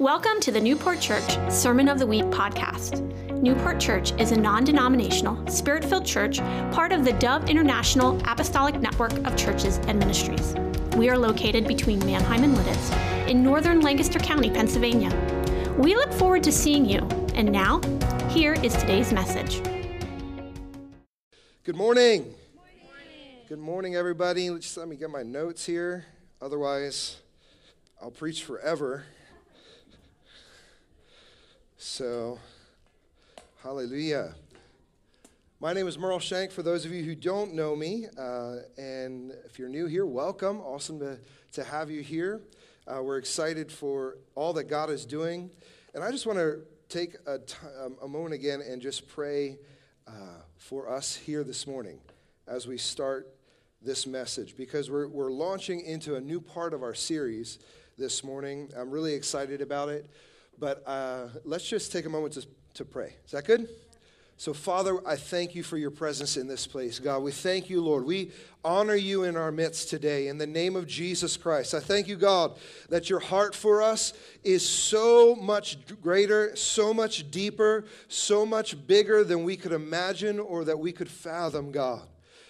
Welcome to the Newport Church Sermon of the Week podcast. Newport Church is a non denominational, spirit filled church, part of the Dove International Apostolic Network of Churches and Ministries. We are located between Manheim and Lititz in northern Lancaster County, Pennsylvania. We look forward to seeing you. And now, here is today's message. Good morning. Good morning, everybody. Just let me get my notes here. Otherwise, I'll preach forever. So, hallelujah. My name is Merle Shenk. For those of you who don't know me, uh, and if you're new here, welcome. Awesome to, to have you here. Uh, we're excited for all that God is doing. And I just want to take a, t- um, a moment again and just pray uh, for us here this morning as we start this message because we're, we're launching into a new part of our series this morning. I'm really excited about it. But uh, let's just take a moment to, to pray. Is that good? So, Father, I thank you for your presence in this place, God. We thank you, Lord. We honor you in our midst today in the name of Jesus Christ. I thank you, God, that your heart for us is so much greater, so much deeper, so much bigger than we could imagine or that we could fathom, God.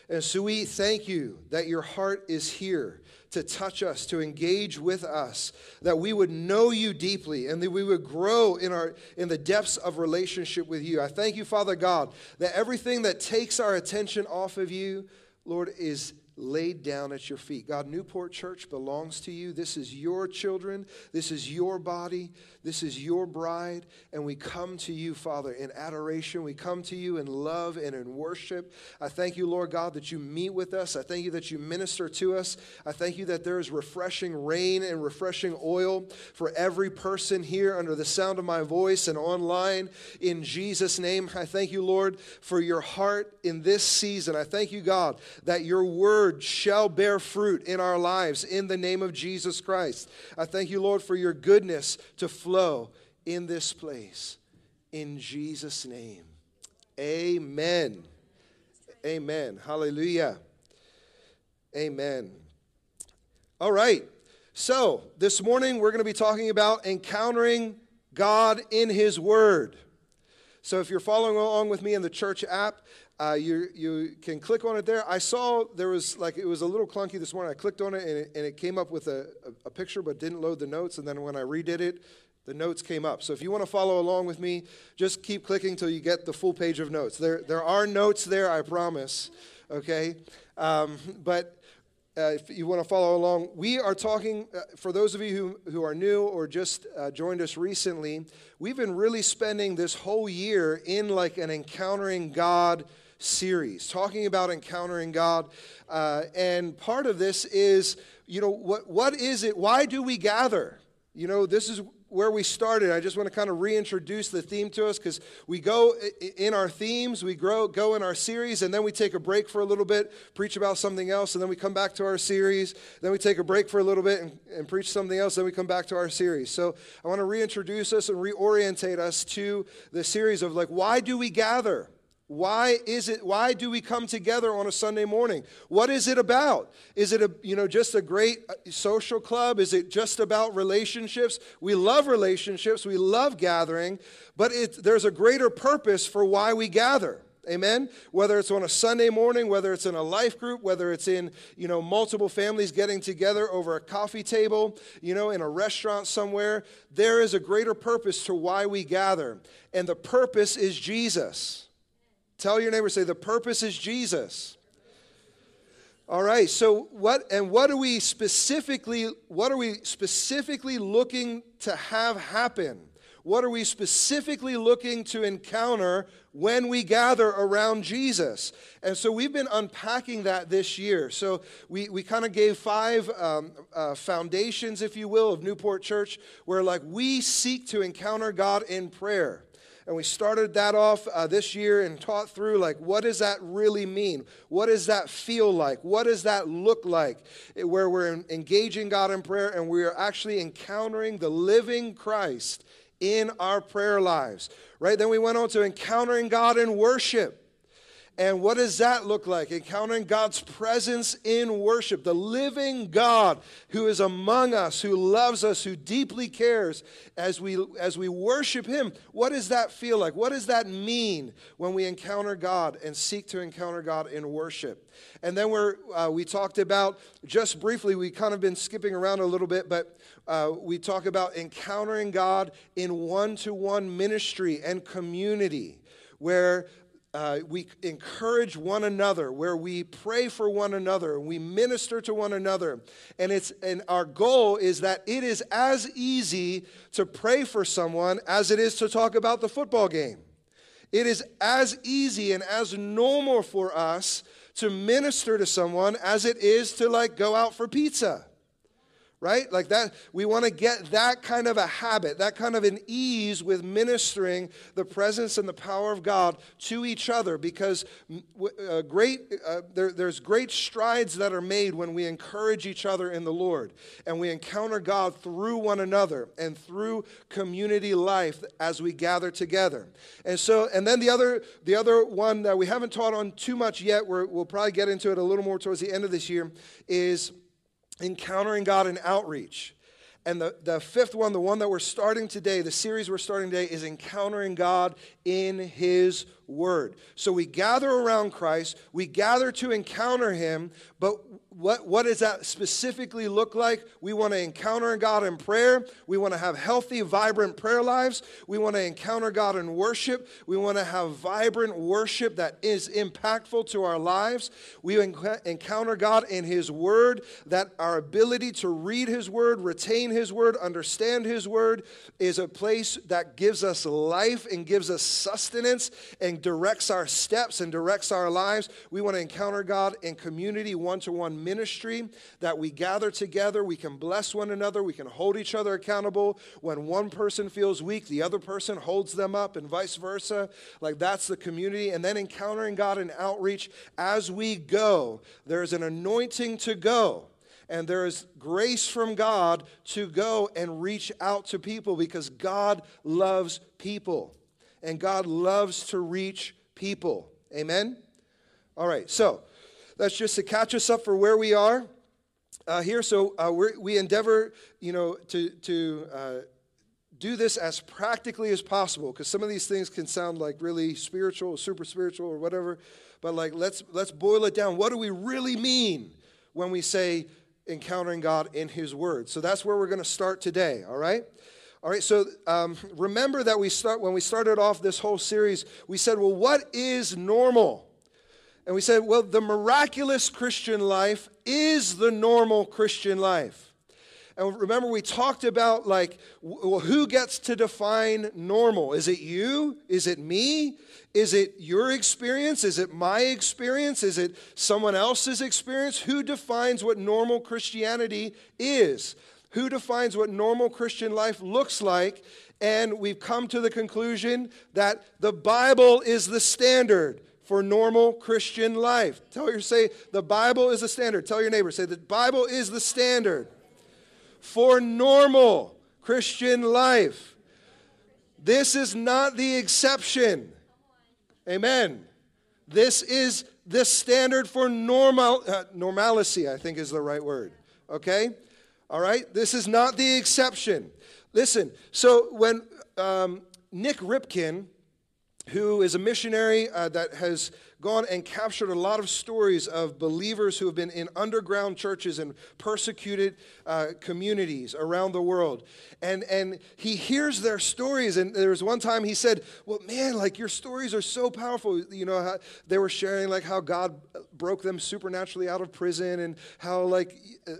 And so we thank you that your heart is here to touch us, to engage with us, that we would know you deeply and that we would grow in, our, in the depths of relationship with you. I thank you, Father God, that everything that takes our attention off of you, Lord, is laid down at your feet. God, Newport Church belongs to you. This is your children. This is your body. This is your bride. And we come to you, Father, in adoration. We come to you in love and in worship. I thank you, Lord God, that you meet with us. I thank you that you minister to us. I thank you that there is refreshing rain and refreshing oil for every person here under the sound of my voice and online. In Jesus' name, I thank you, Lord, for your heart in this season. I thank you, God, that your word shall bear fruit in our lives in the name of Jesus Christ. I thank you, Lord, for your goodness to flow in this place. In Jesus' name. Amen. Amen. Hallelujah. Amen. All right. So, this morning we're going to be talking about encountering God in His Word. So, if you're following along with me in the church app, uh, you, you can click on it there. I saw there was like, it was a little clunky this morning. I clicked on it and it, and it came up with a, a, a picture but didn't load the notes. And then when I redid it, the notes came up. So if you want to follow along with me, just keep clicking until you get the full page of notes. There, there are notes there, I promise. Okay? Um, but uh, if you want to follow along, we are talking, uh, for those of you who, who are new or just uh, joined us recently, we've been really spending this whole year in like an encountering God series, talking about encountering God. Uh, and part of this is, you know, what, what is it? Why do we gather? You know, this is where we started. I just want to kind of reintroduce the theme to us because we go in our themes, we grow, go in our series, and then we take a break for a little bit, preach about something else, and then we come back to our series. Then we take a break for a little bit and, and preach something else, then we come back to our series. So I want to reintroduce us and reorientate us to the series of like, why do we gather? Why is it why do we come together on a Sunday morning? What is it about? Is it a you know just a great uh, social club? Is it just about relationships? We love relationships, we love gathering, but it, there's a greater purpose for why we gather. Amen. Whether it's on a Sunday morning, whether it's in a life group, whether it's in, you know, multiple families getting together over a coffee table, you know, in a restaurant somewhere, there is a greater purpose to why we gather. And the purpose is Jesus. Tell your neighbor, say, the purpose is Jesus. All right, so what and what are we specifically what are we specifically looking to have happen? What are we specifically looking to encounter when we gather around Jesus? And so we've been unpacking that this year. So we, we kind of gave five um, uh, foundations, if you will, of Newport Church, where like we seek to encounter God in prayer. And we started that off uh, this year and taught through like, what does that really mean? What does that feel like? What does that look like? Where we're engaging God in prayer and we are actually encountering the living Christ in our prayer lives, right? Then we went on to encountering God in worship. And what does that look like? Encountering God's presence in worship, the living God who is among us, who loves us, who deeply cares as we, as we worship Him. What does that feel like? What does that mean when we encounter God and seek to encounter God in worship? And then we're, uh, we talked about, just briefly, we kind of been skipping around a little bit, but uh, we talk about encountering God in one to one ministry and community where uh, we encourage one another, where we pray for one another, we minister to one another. And, it's, and our goal is that it is as easy to pray for someone as it is to talk about the football game. It is as easy and as normal for us to minister to someone as it is to like go out for pizza right? Like that, we want to get that kind of a habit, that kind of an ease with ministering the presence and the power of God to each other because uh, great, uh, there, there's great strides that are made when we encourage each other in the Lord and we encounter God through one another and through community life as we gather together. And so, and then the other, the other one that we haven't taught on too much yet, we'll probably get into it a little more towards the end of this year, is encountering God in outreach. And the, the fifth one, the one that we're starting today, the series we're starting today, is encountering God in His Word. So we gather around Christ, we gather to encounter Him, but what, what does that specifically look like? We want to encounter God in prayer. We want to have healthy, vibrant prayer lives. We want to encounter God in worship. We want to have vibrant worship that is impactful to our lives. We encounter God in His Word, that our ability to read His Word, retain His Word, understand His Word is a place that gives us life and gives us sustenance and directs our steps and directs our lives. We want to encounter God in community, one to one ministry, that we gather together, we can bless one another, we can hold each other accountable. When one person feels weak, the other person holds them up, and vice versa. Like that's the community. And then encountering God in outreach as we go. There's an anointing to go and there is grace from God to go and reach out to people because God loves people and God loves to reach people. Amen? All right, so that's just to catch us up for where we are uh, here. So uh, we endeavor, you know, to, to uh, do this as practically as possible because some of these things can sound like really spiritual, or super spiritual, or whatever. But like, let's let's boil it down. What do we really mean when we say encountering God in His Word? So that's where we're going to start today. All right. All right, so um, remember that we start when we started off this whole series, we said, well, what is normal? And we said, well, the miraculous Christian life is the normal Christian life. And remember, we talked about like, well, who gets to define normal? Is it you? Is it me? Is it your experience? Is it my experience? Is it someone else's experience? Who defines what normal Christianity is? Who defines what normal Christian life looks like? And we've come to the conclusion that the Bible is the standard for normal Christian life. Tell your say the Bible is the standard. Tell your neighbor say the Bible is the standard for normal Christian life. This is not the exception. Amen. This is the standard for normal uh, normalcy, I think is the right word. Okay? All right? This is not the exception. Listen, so when um, Nik Ripken who is a missionary uh, that has gone and captured a lot of stories of believers who have been in underground churches and persecuted uh, communities around the world. And, and he hears their stories. And there was one time he said, Well, man, like your stories are so powerful. You know, they were sharing like how God broke them supernaturally out of prison and how like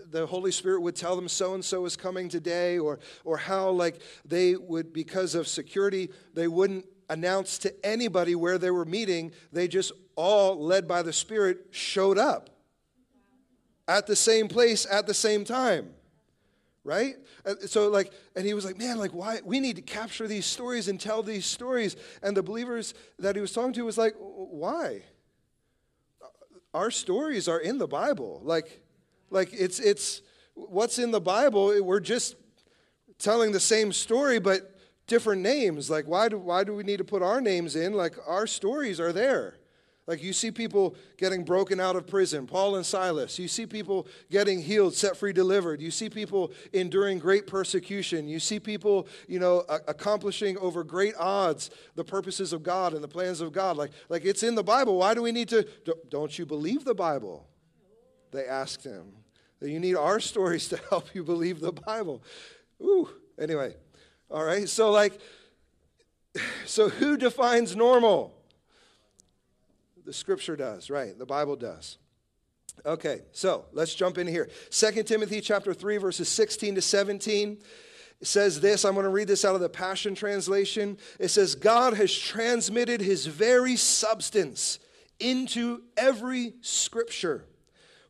the Holy Spirit would tell them so and so is coming today, or, or how like they would, because of security, they wouldn't announce to anybody where they were meeting. They just all, led by the Spirit, showed up at the same place at the same time. Right? So, like, and he was like, man, like, why? We need to capture these stories and tell these stories. And the believers that he was talking to was like, why? Our stories are in the Bible. Like, like it's, it's, what's in the Bible, we're just telling the same story, but different names. Like, why do, why do we need to put our names in? Like, our stories are there. Like you see people getting broken out of prison, Paul and Silas. You see people getting healed, set free, delivered. You see people enduring great persecution. You see people, you know, accomplishing over great odds the purposes of God and the plans of God. Like, like it's in the Bible. Why do we need to? Don't you believe the Bible? They asked him. You need our stories to help you believe the Bible. Ooh. Anyway, all right. So like, so who defines normal? The scripture does, right? The Bible does. Okay, so let's jump in here. 2 Timothy chapter 3, verses 16 to 17 it says this. I'm going to read this out of the Passion Translation. It says, God has transmitted his very substance into every scripture,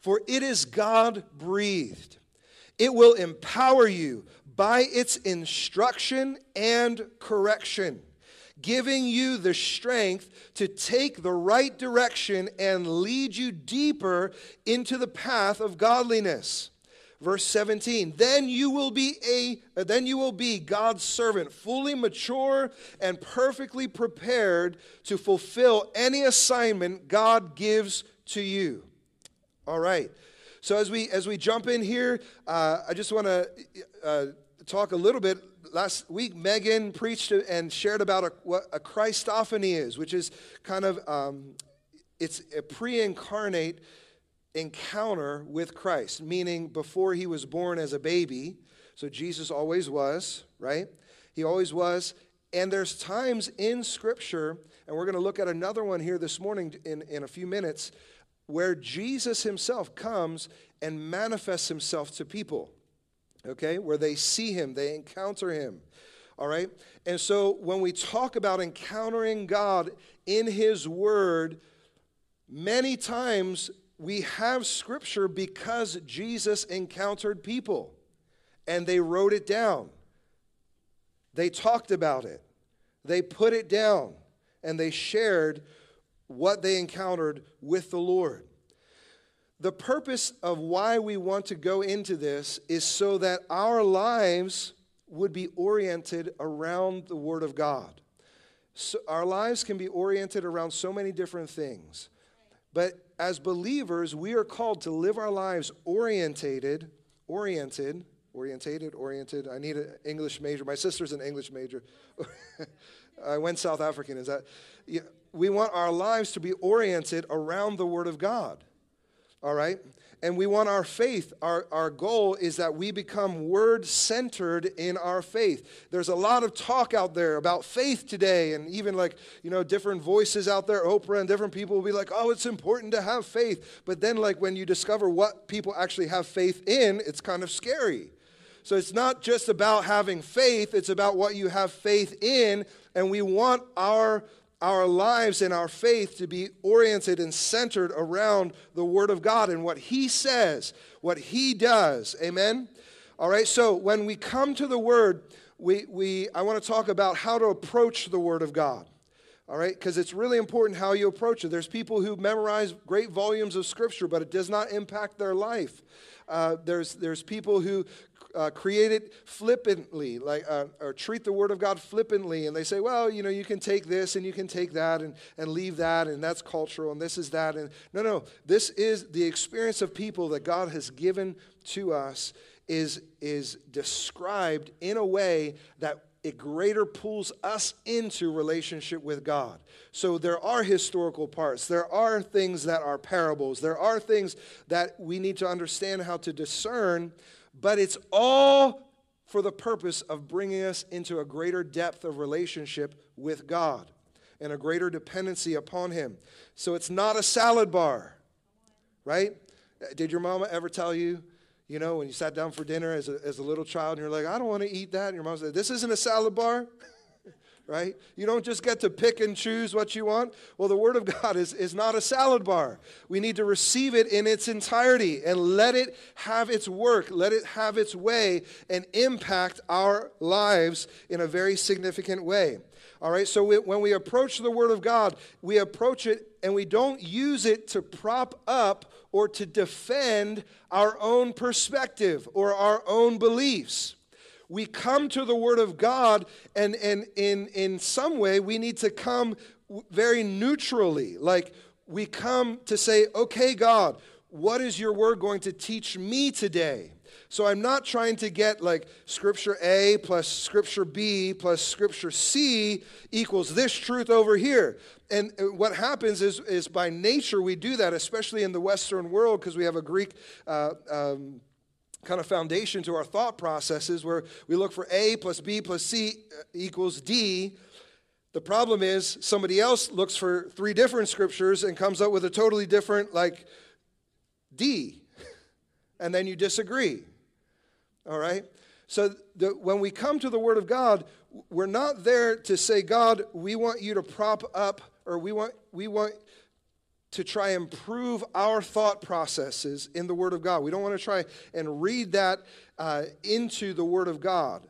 for it is God breathed. It will empower you by its instruction and correction giving you the strength to take the right direction and lead you deeper into the path of godliness. Verse 17, then you will be a then you will be God's servant, fully mature and perfectly prepared to fulfill any assignment God gives to you. All right. So as we as we jump in here, uh, I just want to uh, talk a little bit last week, Megan preached and shared about a, what a Christophany is, which is kind of um, it's a pre-incarnate encounter with Christ, meaning before he was born as a baby. So Jesus always was, right? He always was. And there's times in Scripture, and we're going to look at another one here this morning in, in a few minutes, where Jesus himself comes and manifests himself to people okay, where they see him, they encounter him. All right? And so when we talk about encountering God in his word, many times we have scripture because Jesus encountered people and they wrote it down. They talked about it. They put it down and they shared what they encountered with the Lord. The purpose of why we want to go into this is so that our lives would be oriented around the Word of God. So our lives can be oriented around so many different things. But as believers, we are called to live our lives orientated, oriented, orientated, oriented. I need an English major. My sister's an English major. I went South African. Is that? We want our lives to be oriented around the Word of God all right? And we want our faith, our, our goal is that we become word centered in our faith. There's a lot of talk out there about faith today, and even like, you know, different voices out there, Oprah and different people will be like, oh, it's important to have faith. But then, like, when you discover what people actually have faith in, it's kind of scary. So it's not just about having faith, it's about what you have faith in, and we want our our lives and our faith to be oriented and centered around the Word of God and what He says, what He does. Amen? All right, so when we come to the Word, we, we, I want to talk about how to approach the Word of God. All right, because it's really important how you approach it. There's people who memorize great volumes of Scripture, but it does not impact their life. Uh, there's, there's people who uh, create it flippantly, like uh, or treat the Word of God flippantly, and they say, well, you know, you can take this and you can take that and, and leave that, and that's cultural, and this is that, and no, no, this is the experience of people that God has given to us is is described in a way that it greater pulls us into relationship with God. So there are historical parts. There are things that are parables. There are things that we need to understand how to discern but it's all for the purpose of bringing us into a greater depth of relationship with God and a greater dependency upon Him. So it's not a salad bar, right? Did your mama ever tell you, you know, when you sat down for dinner as a, as a little child and you're like, I don't want to eat that? And your mom said, This isn't a salad bar? right? You don't just get to pick and choose what you want. Well, the Word of God is, is not a salad bar. We need to receive it in its entirety and let it have its work, let it have its way, and impact our lives in a very significant way. All right, so we, when we approach the Word of God, we approach it and we don't use it to prop up or to defend our own perspective or our own beliefs we come to the Word of God, and, and in, in some way, we need to come very neutrally. Like, we come to say, okay, God, what is your word going to teach me today? So I'm not trying to get like scripture A plus scripture B plus scripture C equals this truth over here. And what happens is, is by nature we do that, especially in the Western world, because we have a Greek. Uh, um, kind of foundation to our thought processes where we look for A plus B plus C uh, equals D. The problem is somebody else looks for three different scriptures and comes up with a totally different, like, D. And then you disagree. All right? So the, when we come to the Word of God, we're not there to say, God, we want you to prop up, or we want, we want to try and prove our thought processes in the Word of God. We don't want to try and read that uh, into the Word of God.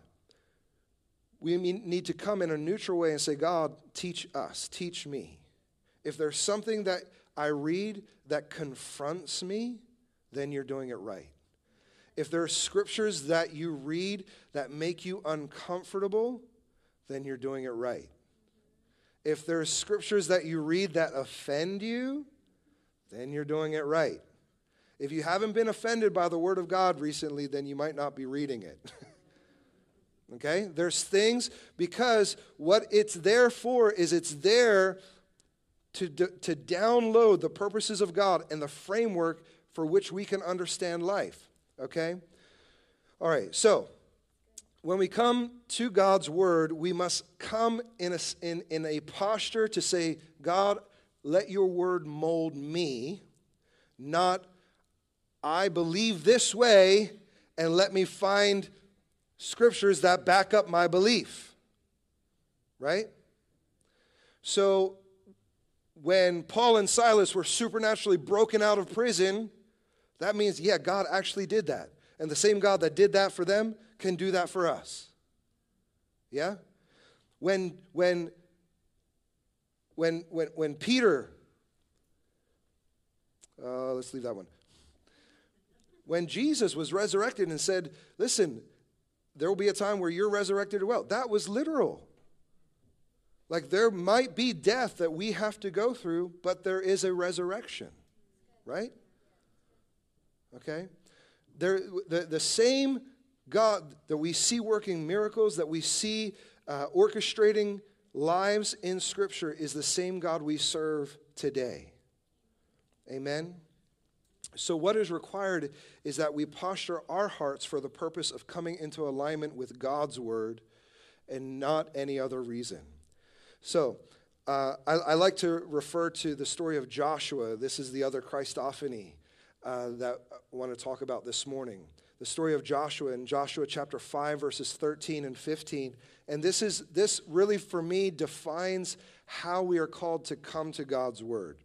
We need to come in a neutral way and say, God, teach us, teach me. If there's something that I read that confronts me, then you're doing it right. If there are scriptures that you read that make you uncomfortable, then you're doing it right. If there are scriptures that you read that offend you, then you're doing it right. If you haven't been offended by the Word of God recently, then you might not be reading it. okay? There's things, because what it's there for is it's there to, to download the purposes of God and the framework for which we can understand life. Okay? All right, so when we come to God's word, we must come in a, in, in a posture to say, God, let your word mold me, not I believe this way and let me find scriptures that back up my belief. Right? So when Paul and Silas were supernaturally broken out of prison, that means, yeah, God actually did that. And the same God that did that for them can do that for us. Yeah? When, when, when, when, when Peter, uh, let's leave that one. When Jesus was resurrected and said, listen, there will be a time where you're resurrected as well, that was literal. Like there might be death that we have to go through, but there is a resurrection, right? Okay? There, the, the same God that we see working miracles, that we see uh, orchestrating lives in Scripture, is the same God we serve today. Amen? So, what is required is that we posture our hearts for the purpose of coming into alignment with God's Word and not any other reason. So, uh, I, I, like to refer to the story of Joshua. This is the other Christophany uh, that I want to talk about this morning. The story of Joshua in Joshua chapter 5, verses 13 and 15. And this is this really for me defines how we are called to come to God's word.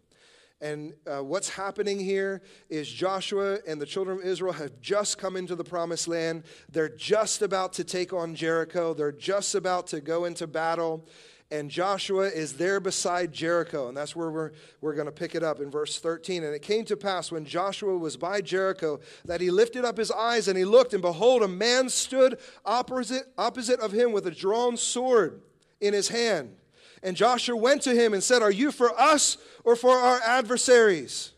And uh, what's happening here is Joshua and the children of Israel have just come into the promised land. They're just about to take on Jericho. They're just about to go into battle and Joshua is there beside Jericho. And that's where we're, we're going to pick it up in verse 13. And it came to pass when Joshua was by Jericho that he lifted up his eyes and he looked, and behold, a man stood opposite, opposite of him with a drawn sword in his hand. And Joshua went to him and said, Are you for us or for our adversaries?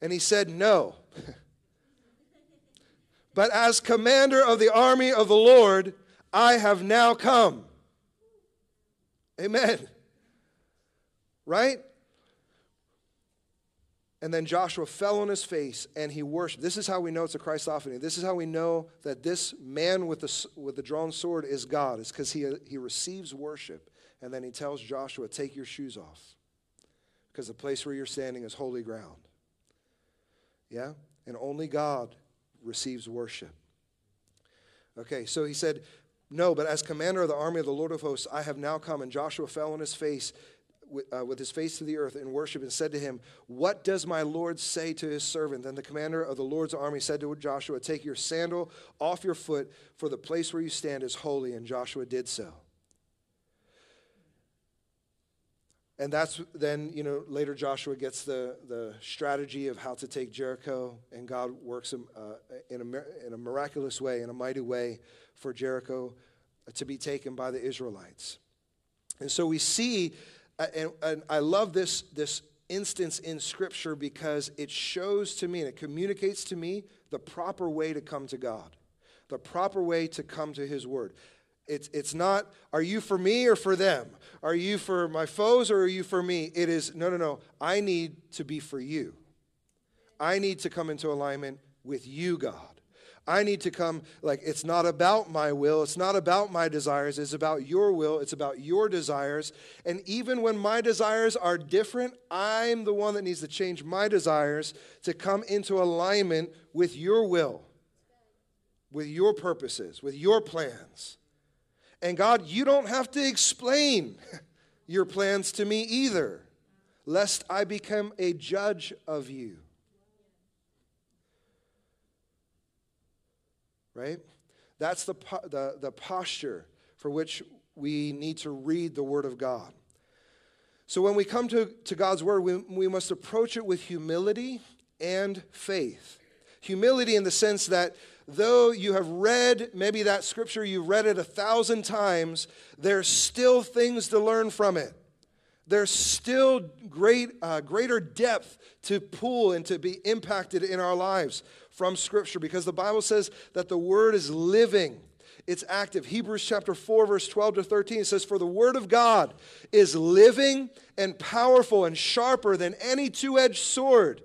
And he said, No. but as commander of the army of the Lord, I have now come. Amen. Right? And then Joshua fell on his face and he worshiped. This is how we know it's a Christophany. This is how we know that this man with the, with the drawn sword is God. It's because he, he receives worship. And then he tells Joshua, Take your shoes off because the place where you're standing is holy ground. Yeah? And only God receives worship. Okay, so he said, no, but as commander of the army of the Lord of hosts, I have now come. And Joshua fell on his face with, uh, with, his face to the earth in worship and said to him, What does my Lord say to his servant? Then the commander of the Lord's army said to Joshua, Take your sandal off your foot, for the place where you stand is holy. And Joshua did so. And that's then, you know, later Joshua gets the, the strategy of how to take Jericho, and God works him, uh, in, a, in a miraculous way, in a mighty way for Jericho to be taken by the Israelites. And so we see And, and I love this, this instance in Scripture because it shows to me and it communicates to me the proper way to come to God, the proper way to come to His Word. It's, it's not, are you for me or for them? Are you for my foes or are you for me? It is, no, no, no. I need to be for you. I need to come into alignment with you, God. I need to come, like, it's not about my will, it's not about my desires, it's about your will, it's about your desires. And even when my desires are different, I'm the one that needs to change my desires to come into alignment with your will, with your purposes, with your plans. And God, you don't have to explain your plans to me either, lest I become a judge of you. Right? That's the, the, the posture for which we need to read the Word of God. So when we come to, to God's Word, we, we must approach it with humility and faith. Humility in the sense that though you have read maybe that scripture, you've read it a thousand times, there's still things to learn from it. There's still great, uh, greater depth to pull and to be impacted in our lives from Scripture because the Bible says that the Word is living, it's active. Hebrews chapter 4, verse 12 to 13 says, For the Word of God is living and powerful and sharper than any two edged sword,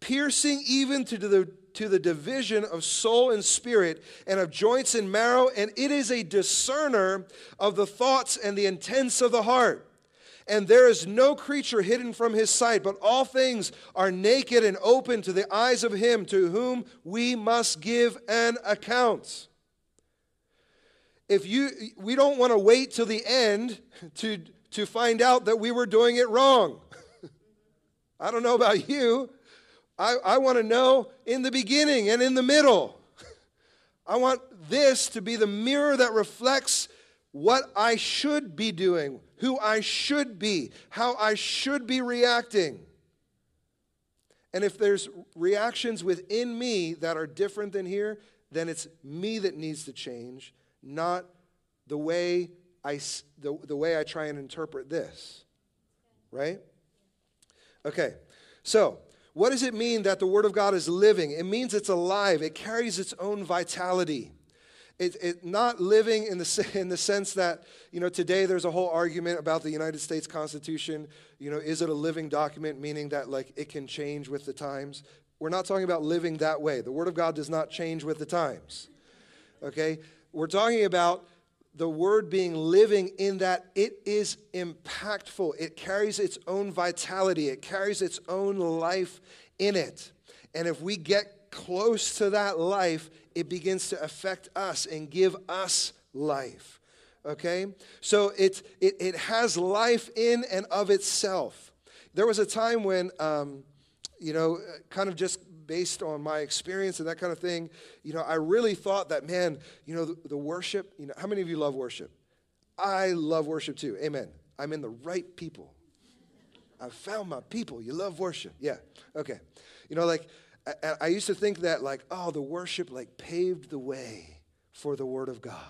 piercing even to the to the division of soul and spirit and of joints and marrow, and it is a discerner of the thoughts and the intents of the heart. And there is no creature hidden from his sight, but all things are naked and open to the eyes of him to whom we must give an account. If you we don't want to wait till the end to to find out that we were doing it wrong. I don't know about you. I, I want to know in the beginning and in the middle. I want this to be the mirror that reflects what I should be doing, who I should be, how I should be reacting. And if there's reactions within me that are different than here, then it's me that needs to change, not the way I, the, the way I try and interpret this. Right? Okay, so what does it mean that the Word of God is living? It means it's alive, it carries its own vitality. It, it, not living in the, in the sense that, you know, today there's a whole argument about the United States Constitution. You know, is it a living document, meaning that, like, it can change with the times? We're not talking about living that way. The Word of God does not change with the times. Okay? We're talking about the word being living in that it is impactful. It carries its own vitality, it carries its own life in it. And if we get close to that life, it begins to affect us and give us life. Okay? So it, it, it has life in and of itself. There was a time when, um, you know, kind of just based on my experience and that kind of thing, you know, I really thought that, man, you know, the, the worship, you know, how many of you love worship? I love worship too. Amen. I'm in the right people. I found my people. You love worship. Yeah. Okay. You know, like, I, I used to think that, like, oh, the worship, like, paved the way for the Word of God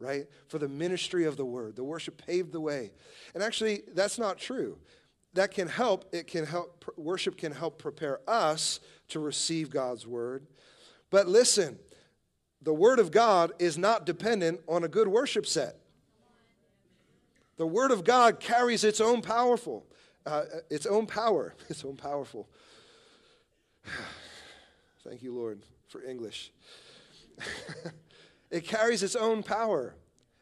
right? For the ministry of the word. The worship paved the way. And actually, that's not true. That can help. It can help, worship can help prepare us to receive God's word. But listen, the word of God is not dependent on a good worship set. The word of God carries its own powerful, uh, its own power, its own powerful. Thank you, Lord, for English. it carries its own power.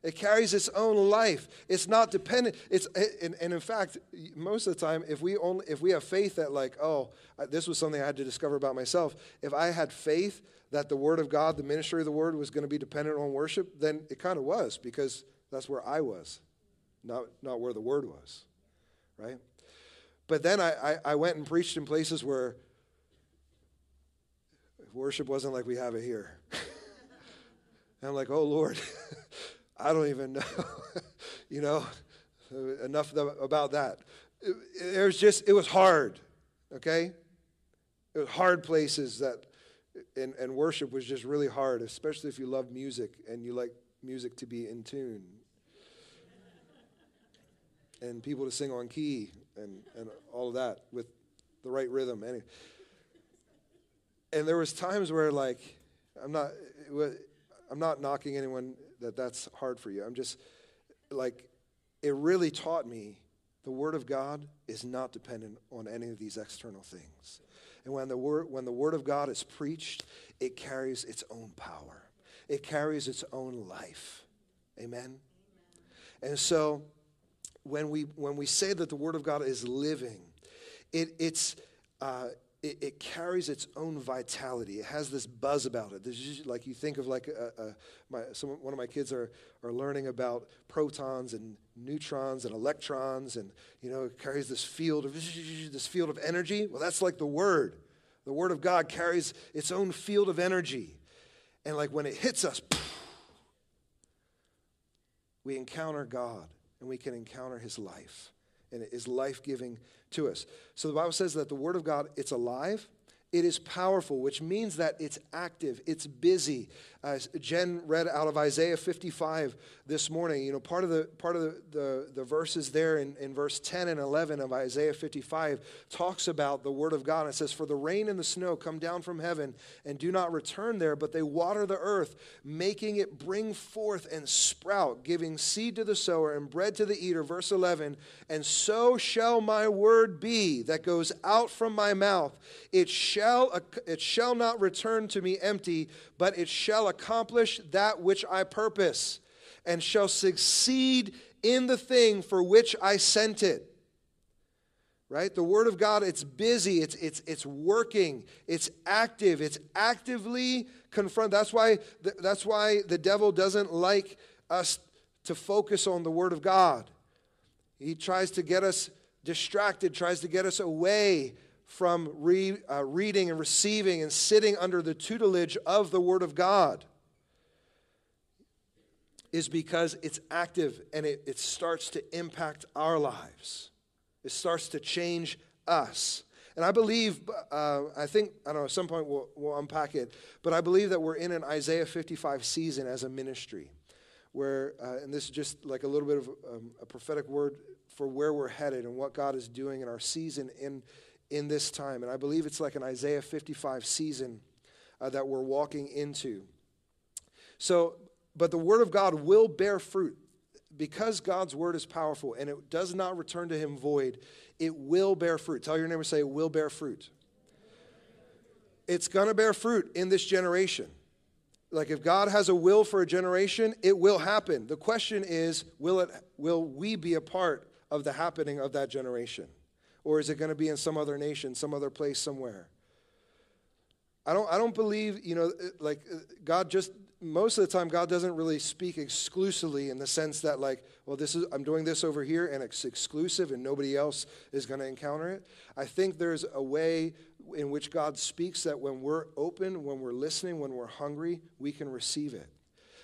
It carries its own life. It's not dependent. It's and, and, in fact, most of the time, if we only if we have faith that like, oh, this was something I had to discover about myself. If I had faith that the Word of God, the ministry of the Word, was going to be dependent on worship, then it kind of was because that's where I was, not not where the Word was, right? But then I, I, I went and preached in places where worship wasn't like we have it here. and I'm like, oh Lord. I don't even know, you know, enough about that. It, it was just, it was hard, okay? It was hard places that, and, and worship was just really hard, especially if you love music and you like music to be in tune. and people to sing on key and, and all of that with the right rhythm. Anyway. And there was times where like I'm not I'm not knocking anyone that that's hard for you. I'm just like it really taught me the word of God is not dependent on any of these external things. And when the word when the word of God is preached, it carries its own power. It carries its own life. Amen. And so when we when we say that the word of God is living, it, it's uh, it, it, carries its own vitality. It has this buzz about it. Just, like you think of like a, a, my, some, one of my kids are, are learning about protons and neutrons and electrons, and you know it carries this field of this field of energy. Well, that's like the word. The word of God carries its own field of energy, and like when it hits us, we encounter God and we can encounter His life, and it is life giving to us. So the Bible says that the Word of God, it's alive, it is powerful, which means that it's active, it's busy. Uh, Jen read out of Isaiah 55 this morning. You know, part of the part of the, the, the, verses there in, in verse 10 and 11 of Isaiah 55 talks about the word of God. It says, For the rain and the snow come down from heaven and do not return there, but they water the earth, making it bring forth and sprout, giving seed to the sower and bread to the eater. Verse 11, and so shall my word be that goes out from my mouth. It shall, it shall not return to me empty, but it shall accomplish that which I purpose, and shall succeed in the thing for which I sent it. Right? The Word of God, it's busy, it's, it's, it's working, it's active, it's actively confront. That's why, that's why the devil doesn't like us to focus on the Word of God. He tries to get us distracted, tries to get us away from re, uh, reading and receiving and sitting under the tutelage of the Word of God is because it's active and it, it starts to impact our lives. It starts to change us. And I believe, uh, I think, I don't know, at some point we'll, we'll unpack it, but I believe that we're in an Isaiah 55 season as a ministry where, uh, and this is just like a little bit of um, a prophetic word for where we're headed and what God is doing in our season in, in this time. And I believe it's like an Isaiah 55 season uh, that we're walking into. So but the word of God will bear fruit. Because God's word is powerful and it does not return to him void, it will bear fruit. Tell your neighbor, say, it will bear fruit. It's going to bear fruit in this generation. Like if God has a will for a generation, it will happen. The question is, will, it, will we be a part of the happening of that generation? Or is it going to be in some other nation, some other place, somewhere? I don't, I don't believe, you know, like God just most of the time god doesn't really speak exclusively in the sense that like well this is i'm doing this over here and it's exclusive and nobody else is going to encounter it i think there's a way in which god speaks that when we're open when we're listening when we're hungry we can receive it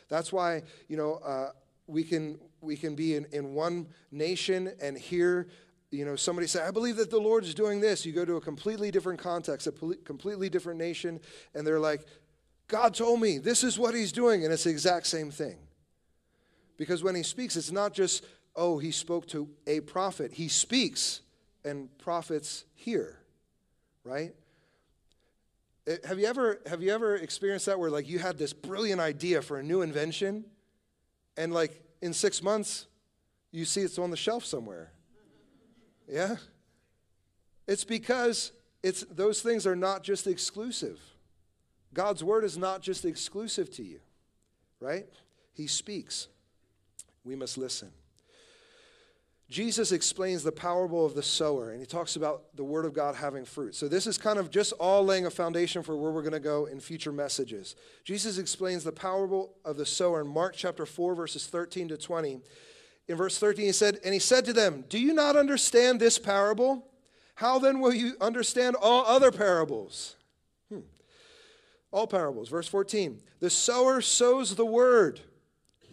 that's why you know uh, we can we can be in, in one nation and hear you know somebody say i believe that the lord is doing this you go to a completely different context a completely different nation and they're like God told me this is what he's doing, and it's the exact same thing. Because when he speaks, it's not just, oh, he spoke to a prophet. He speaks, and prophets hear, right? Eh, have you ever have you ever experienced that where like you had this brilliant idea for a new invention, and like in six months, you see it's on the shelf somewhere? Yeah? It's because it's those things are not just exclusive. God's word is not just exclusive to you, right? He speaks. We must listen. Jesus explains the parable of the sower, and he talks about the word of God having fruit. So, this is kind of just all laying a foundation for where we're going to go in future messages. Jesus explains the parable of the sower in Mark chapter 4, verses 13 to 20. In verse 13, he said, And he said to them, Do you not understand this parable? How then will you understand all other parables? All parables. Verse 14. The sower sows the word.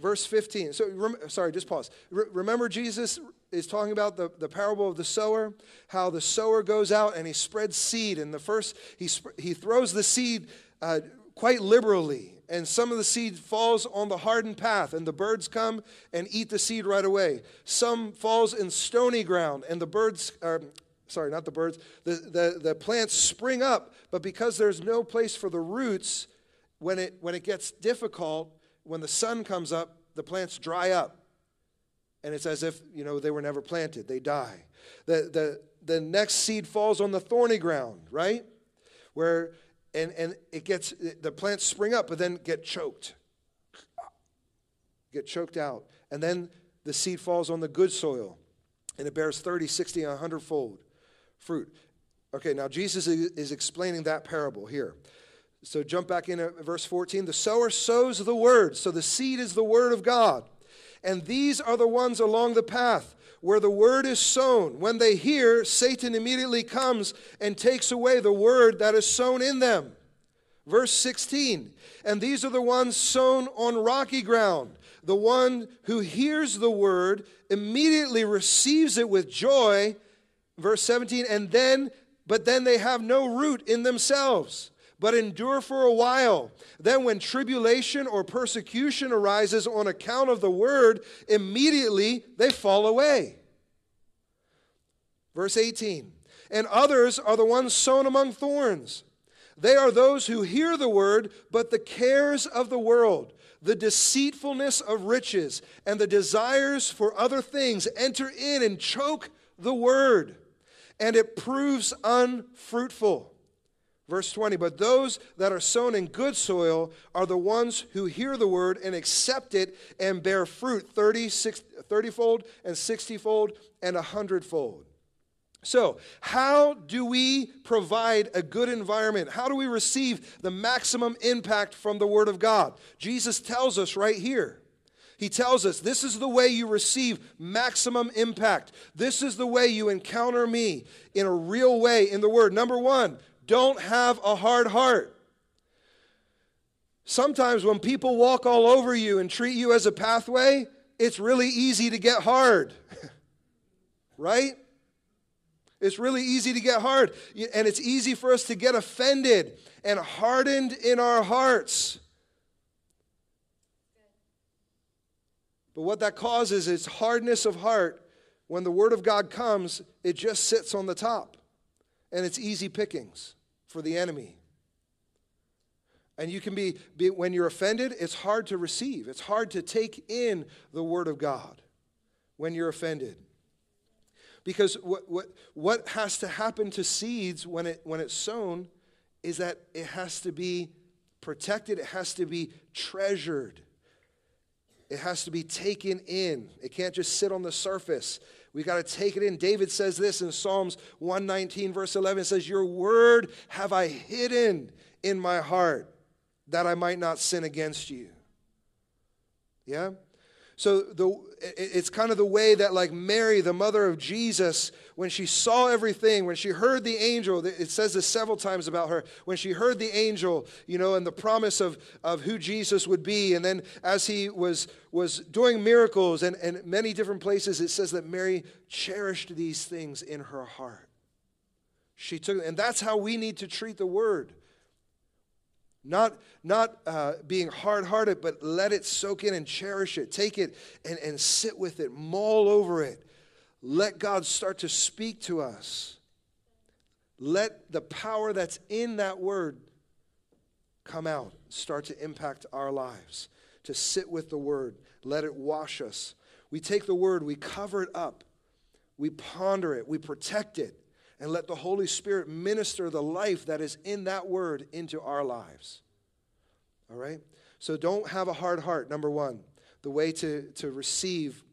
Verse 15. So, rem, sorry, just pause. Re- remember, Jesus is talking about the, the parable of the sower, how the sower goes out and he spreads seed. And the first, he, sp- he throws the seed uh, quite liberally. And some of the seed falls on the hardened path, and the birds come and eat the seed right away. Some falls in stony ground, and the birds, are, sorry, not the birds, the, the, the plants spring up, but because there's no place for the roots, when it, when it gets difficult, when the sun comes up, the plants dry up. And it's as if, you know, they were never planted. They die. The, the, the next seed falls on the thorny ground, right? Where, and, and it gets, the plants spring up, but then get choked. Get choked out. And then the seed falls on the good soil, and it bears 30, 60, and 100 fold fruit. Okay, now Jesus is explaining that parable here. So jump back in at verse 14. The sower sows the word. So the seed is the word of God. And these are the ones along the path where the word is sown. When they hear, Satan immediately comes and takes away the word that is sown in them. Verse 16. And these are the ones sown on rocky ground. The one who hears the word immediately receives it with joy. Verse 17. And then, but then they have no root in themselves but endure for a while. Then, when tribulation or persecution arises on account of the word, immediately they fall away. Verse 18 And others are the ones sown among thorns. They are those who hear the word, but the cares of the world, the deceitfulness of riches, and the desires for other things enter in and choke the word, and it proves unfruitful. Verse 20, but those that are sown in good soil are the ones who hear the word and accept it and bear fruit 30, 30 fold and 60 fold and 100 fold. So, how do we provide a good environment? How do we receive the maximum impact from the Word of God? Jesus tells us right here. He tells us this is the way you receive maximum impact. This is the way you encounter me in a real way in the Word. Number one, don't have a hard heart. Sometimes when people walk all over you and treat you as a pathway, it's really easy to get hard. right? It's really easy to get hard. And it's easy for us to get offended and hardened in our hearts. But what that causes is hardness of heart. When the Word of God comes, it just sits on the top and it's easy pickings for the enemy. And you can be, be, when you're offended, it's hard to receive. It's hard to take in the Word of God when you're offended. Because what, what, what has to happen to seeds when, it, when it's sown is that it has to be protected, it has to be treasured, it has to be taken in. It can't just sit on the surface. We got to take it in. David says this in Psalms 119, verse 11. It says, Your word have I hidden in my heart that I might not sin against you. Yeah? So the, it's kind of the way that, like Mary, the mother of Jesus, when she saw everything, when she heard the angel, it says this several times about her, when she heard the angel, you know, and the promise of, of who Jesus would be, and then as he was, was doing miracles and, and many different places, it says that Mary cherished these things in her heart. She took, and that's how we need to treat the word. Not, not uh, being hard hearted, but let it soak in and cherish it. Take it and, and sit with it, mull over it. Let God start to speak to us. Let the power that's in that word come out, start to impact our lives. To sit with the word, let it wash us. We take the word, we cover it up, we ponder it, we protect it and let the Holy Spirit minister the life that is in that word into our lives. All right? So don't have a hard heart, number one. The way to, to receive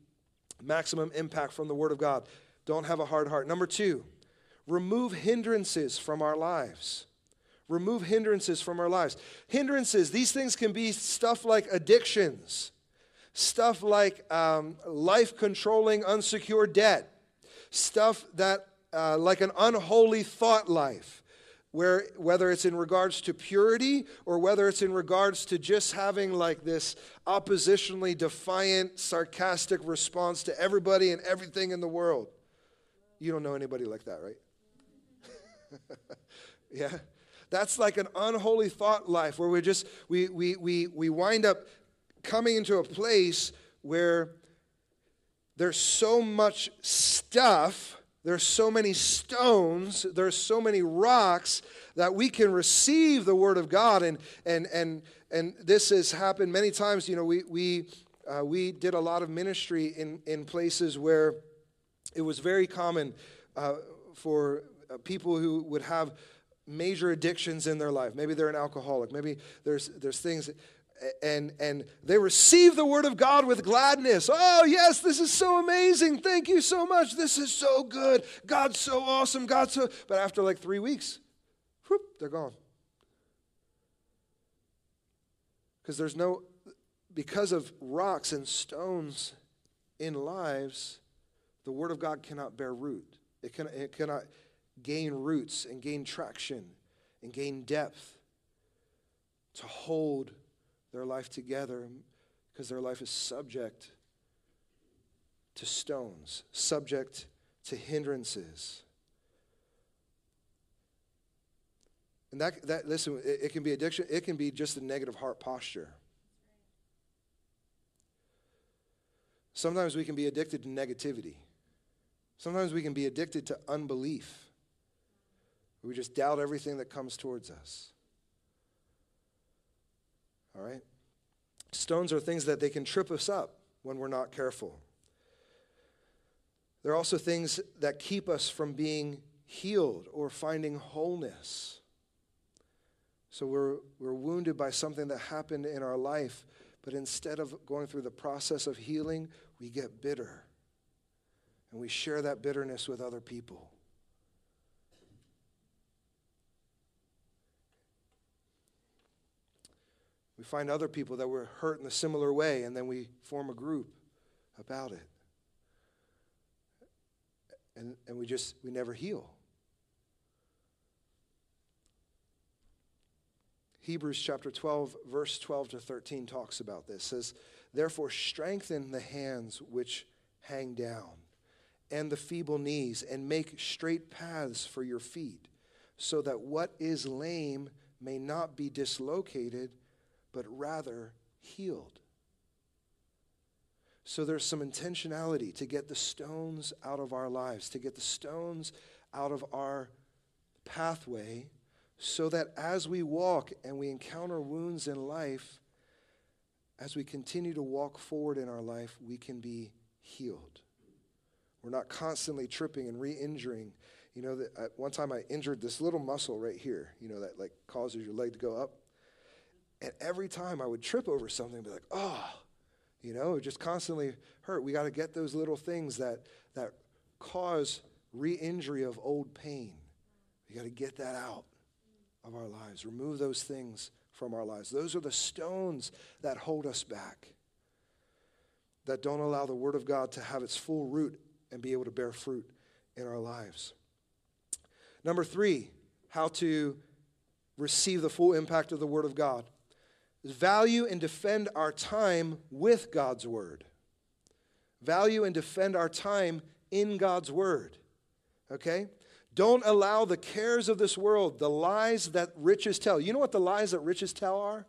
maximum impact from the Word of God. Don't have a hard heart. Number two, remove hindrances from our lives. Remove hindrances from our lives. Hindrances, these things can be stuff like addictions, stuff like um, life controlling unsecured debt, stuff that uh, like an unholy thought life, where whether it's in regards to purity or whether it's in regards to just having like this oppositionally defiant, sarcastic response to everybody and everything in the world. You don't know anybody like that, right? yeah. That's like an unholy thought life where we just we we we we wind up coming into a place where there's so much stuff, there's so many stones, there's so many rocks that we can receive the word of God and and and and this has happened many times, you know, we we uh, we did a lot of ministry in in places where it was very common uh, for uh, people who would have major addictions in their life. Maybe they're an alcoholic. Maybe there's there's things and and they receive the word of God with gladness. Oh, yes, this is so amazing. Thank you so much. This is so good. God's so awesome. God's so but after like 3 weeks, whoop, they're gone. Because there's no because of rocks and stones in lives, the word of God cannot bear root. It, can, it cannot gain roots and gain traction and gain depth to hold their life together because their life is subject to stones, subject to hindrances. And that, that listen, it, it can be addiction, it can be just a negative heart posture. Sometimes we can be addicted to negativity. Sometimes we can be addicted to unbelief. We just doubt everything that comes towards us. All right? Stones are things that they can trip us up when we're not careful. They're also things that keep us from being healed or finding wholeness. So we're, we're wounded by something that happened in our life, but instead of going through the process of healing, we get bitter. And we share that bitterness with other people. We find other people that were hurt in a similar way, and then we form a group about it. And, and we just, we never heal. Hebrews chapter 12, verse 12 to 13 talks about this. It says, Therefore, strengthen the hands which hang down, and the feeble knees, and make straight paths for your feet, so that what is lame may not be dislocated but rather healed. So there's some intentionality to get the stones out of our lives, to get the stones out of our pathway, so that as we walk and we encounter wounds in life, as we continue to walk forward in our life, we can be healed. We're not constantly tripping and re injuring. You know, that at one time I injured this little muscle right here, you know, that like causes your leg to go up. And every time I would trip over something and be like, oh, you know, just constantly hurt. We got to get those little things that, that cause re injury of old pain. We got to get that out of our lives, remove those things from our lives. Those are the stones that hold us back, that don't allow the Word of God to have its full root and be able to bear fruit in our lives. Number three, how to receive the full impact of the Word of God value and defend our time with God's word. Value and defend our time in God's word. Okay? Don't allow the cares of this world, the lies that riches tell. You know what the lies that riches tell are?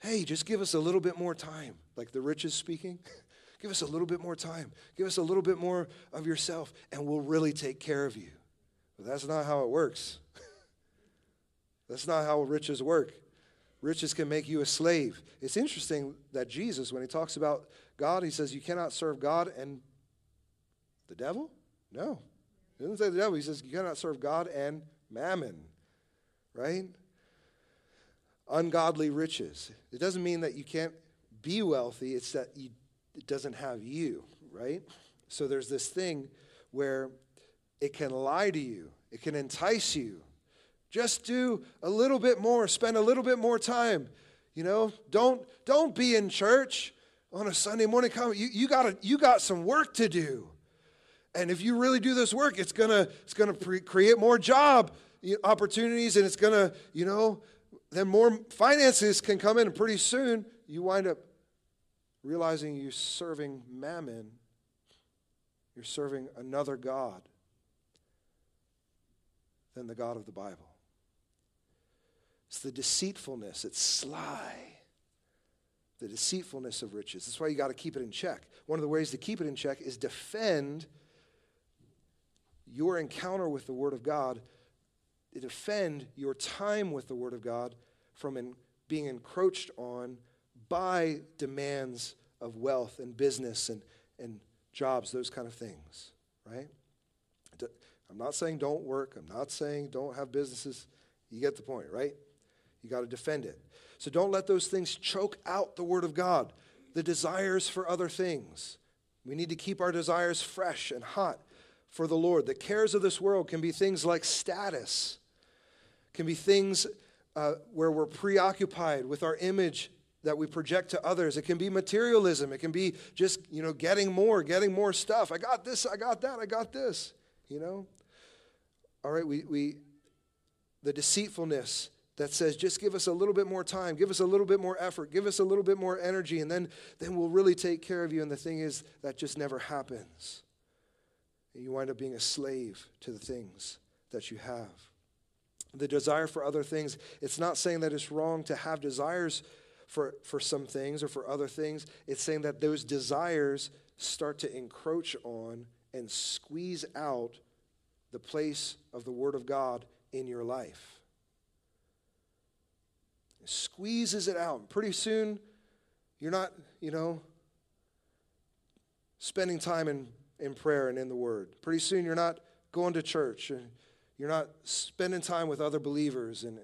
Hey, just give us a little bit more time, like the riches speaking. give us a little bit more time. Give us a little bit more of yourself, and we'll really take care of you. But that's not how it works. that's not how riches work. Riches can make you a slave. It's interesting that Jesus, when he talks about God, he says, You cannot serve God and the devil? No. He doesn't say the devil. He says, You cannot serve God and mammon, right? Ungodly riches. It doesn't mean that you can't be wealthy, it's that you, it doesn't have you, right? So there's this thing where it can lie to you, it can entice you, just do a little bit more, spend a little bit more time. You know, don't don't be in church on a Sunday morning. Come, you, you got you got some work to do, and if you really do this work, it's gonna it's gonna pre- create more job opportunities, and it's gonna you know then more finances can come in, and pretty soon you wind up realizing you're serving mammon. You're serving another God than the God of the Bible. It's the deceitfulness, it's sly. The deceitfulness of riches. That's why you got to keep it in check. One of the ways to keep it in check is defend your encounter with the Word of God, defend your time with the Word of God from in, being encroached on by demands of wealth and business and, and jobs, those kind of things, right? I'm not saying don't work. I'm not saying don't have businesses. You get the point, right? You got to defend it. So don't let those things choke out the Word of God, the desires for other things. We need to keep our desires fresh and hot for the Lord. The cares of this world can be things like status, can be things uh, where we're preoccupied with our image that we project to others. It can be materialism. It can be just, you know, getting more, getting more stuff. I got this, I got that, I got this, you know? All right, we, we the deceitfulness that says just give us a little bit more time, give us a little bit more effort, give us a little bit more energy, and then, then we'll really take care of you. And the thing is, that just never happens. And you wind up being a slave to the things that you have. The desire for other things, it's not saying that it's wrong to have desires for, for some things or for other things. It's saying that those desires start to encroach on and squeeze out the place of the Word of God in your life. Squeezes it out. Pretty soon, you're not, you know, spending time in, in prayer and in the Word. Pretty soon, you're not going to church. And you're not spending time with other believers. And,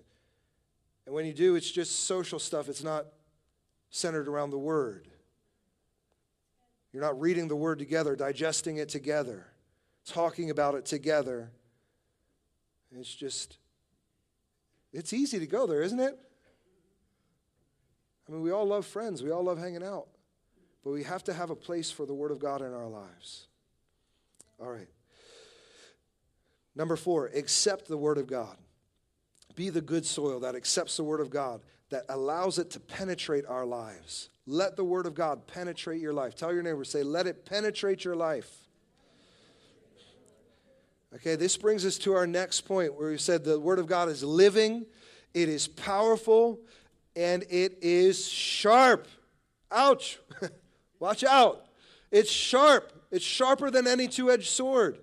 and when you do, it's just social stuff. It's not centered around the Word. You're not reading the Word together, digesting it together talking about it together. It's just, it's easy to go there, isn't it? I mean, we all love friends, we all love hanging out, but we have to have a place for the Word of God in our lives. All right. Number four, accept the Word of God. Be the good soil that accepts the Word of God, that allows it to penetrate our lives. Let the Word of God penetrate your life. Tell your neighbor, say, let it penetrate your life. Okay, this brings us to our next point where we said the Word of God is living, it is powerful, and it is sharp. Ouch! Watch out. It's sharp. It's sharper than any two edged sword.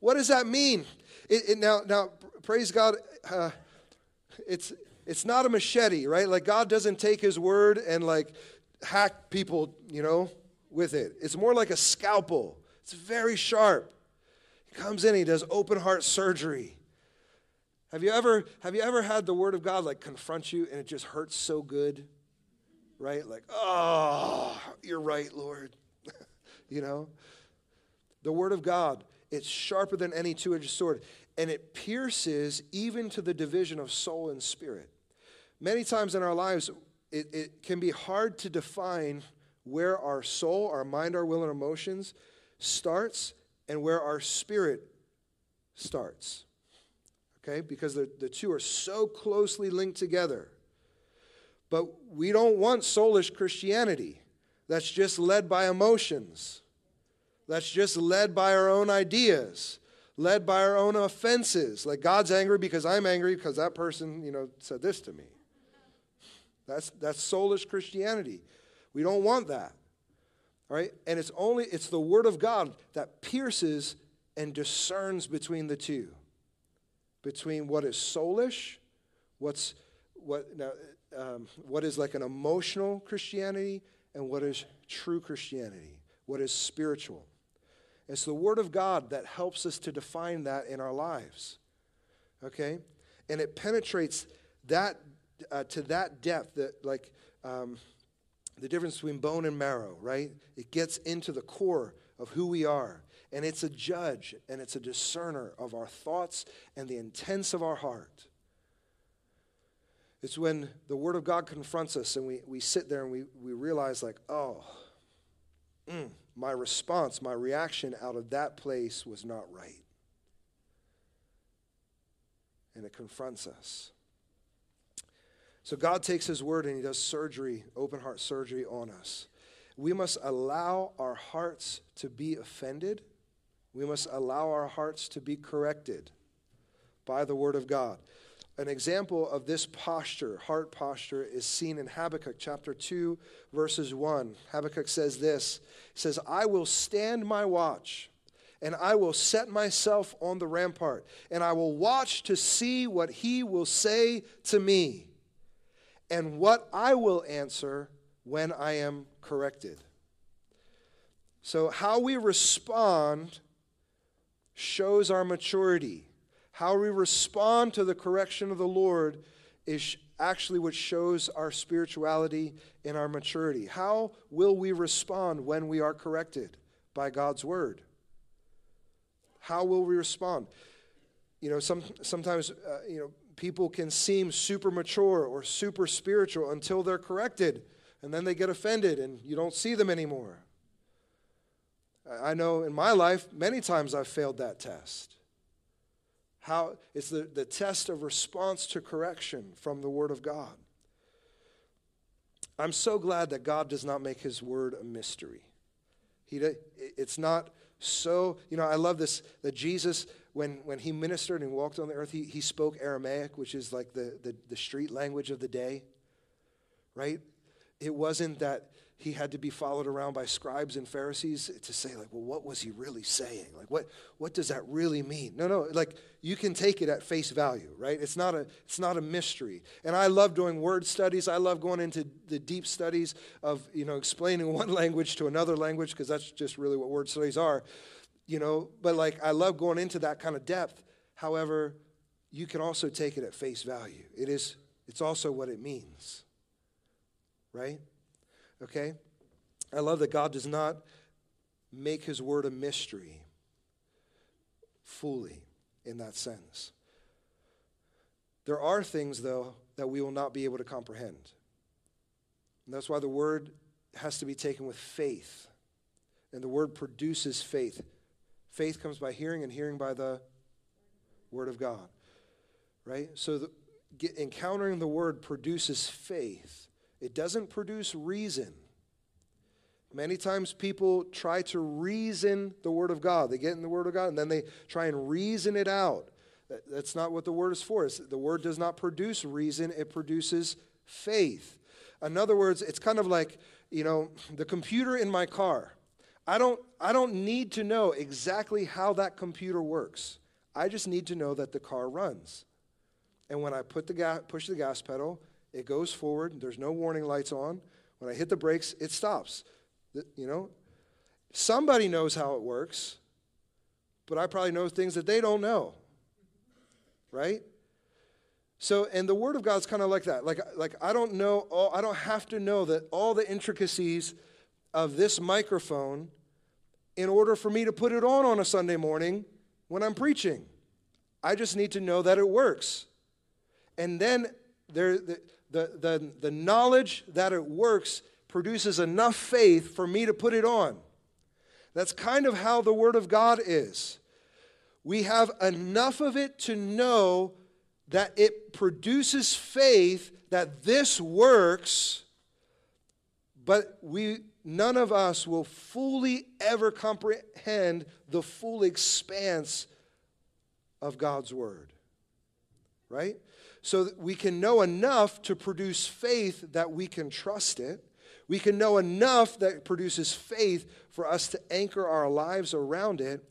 What does that mean? It, it, now, now, praise God, uh, it's, it's not a machete, right? Like, God doesn't take His word and, like, hack people, you know, with it. It's more like a scalpel, it's very sharp He comes in, he does open heart surgery. Have you ever have you ever had the word of God like confront you and it just hurts so good? Right? Like, oh, you're right, Lord. you know? The word of God, it's sharper than any two-edged sword, and it pierces even to the division of soul and spirit. Many times in our lives, it, it can be hard to define where our soul, our mind, our will, and emotions starts and where our spirit starts. Okay? Because the, the two are so closely linked together. But we don't want soulish Christianity that's just led by emotions, that's just led by our own ideas, led by our own offenses. Like God's angry because I'm angry because that person, you know, said this to me. That's, that's soulish Christianity. We don't want that. Right, And it's only it's the word of God that pierces and discerns between the two. Between what is soulish, what's what now um, what is like an emotional Christianity and what is true Christianity, what is spiritual. It's the Word of God that helps us to define that in our lives. Okay? And it penetrates that uh, to that depth that, like, um, the difference between bone and marrow, right? It gets into the core of who we are. And it's a judge and it's a discerner of our thoughts and the intents of our heart. It's when the Word of God confronts us and we, we sit there and we, we realize, like, oh, mm, my response, my reaction out of that place was not right. And it confronts us. So God takes his word and he does surgery, open heart surgery on us. We must allow our hearts to be offended. We must allow our hearts to be corrected by the word of God. An example of this posture, heart posture, is seen in Habakkuk chapter 2, verses 1. Habakkuk says this He says, I will stand my watch, and I will set myself on the rampart, and I will watch to see what he will say to me, and what I will answer when I am corrected. So, how we respond shows our maturity. How we respond to the correction of the Lord is actually what shows our spirituality and our maturity. How will we respond when we are corrected by God's word? How will we respond? You know, some, sometimes, uh, you know, people can seem super mature or super spiritual until they're corrected, and then they get offended and you don't see them anymore. I know in my life, many times I've failed that test. How it's the, the test of response to correction from the Word of God. I'm so glad that God does not make His Word a mystery. He, it's not so, you know, I love this that Jesus, when, when He ministered and walked on the earth, He, he spoke Aramaic, which is like the, the, the street language of the day, right? It wasn't that he had to be followed around by scribes and Pharisees to say, like, well, what was he really saying? Like, what, what does that really mean? No, no, like you can take it at face value, right? It's not a it's not a mystery. And I love doing word studies. I love going into the deep studies of, you know, explaining one language to another language, because that's just really what word studies are. You know, but like I love going into that kind of depth. However, you can also take it at face value. It is, it's also what it means. Right? Okay? I love that God does not make his word a mystery fully in that sense. There are things, though, that we will not be able to comprehend. And that's why the word has to be taken with faith. And the word produces faith. Faith comes by hearing, and hearing by the word of God. Right? So the, get, encountering the word produces faith. It doesn't produce reason. Many times people try to reason the Word of God. They get in the Word of God and then they try and reason it out. That's not what the Word is for. It's, the Word does not produce reason, it produces faith. In other words, it's kind of like, you know, the computer in my car. I don't, I don't need to know exactly how that computer works. I just need to know that the car runs. And when I put the ga- push the gas pedal, it goes forward. There's no warning lights on. When I hit the brakes, it stops. You know, somebody knows how it works, but I probably know things that they don't know. Right? So, and the Word of God's kind of like that. Like, like I don't know, all, I don't have to know that all the intricacies of this microphone in order for me to put it on on a Sunday morning when I'm preaching. I just need to know that it works. And then there, the, the, the, knowledge that it works produces enough faith for me to put it on. That's kind of how the Word of God is. We have enough of it to know that it produces faith that this works, but we none of us will fully ever comprehend the full expanse of God's word. Right? So we can know enough to produce faith that we can trust it. We can know enough that produces faith for us to anchor our lives around it.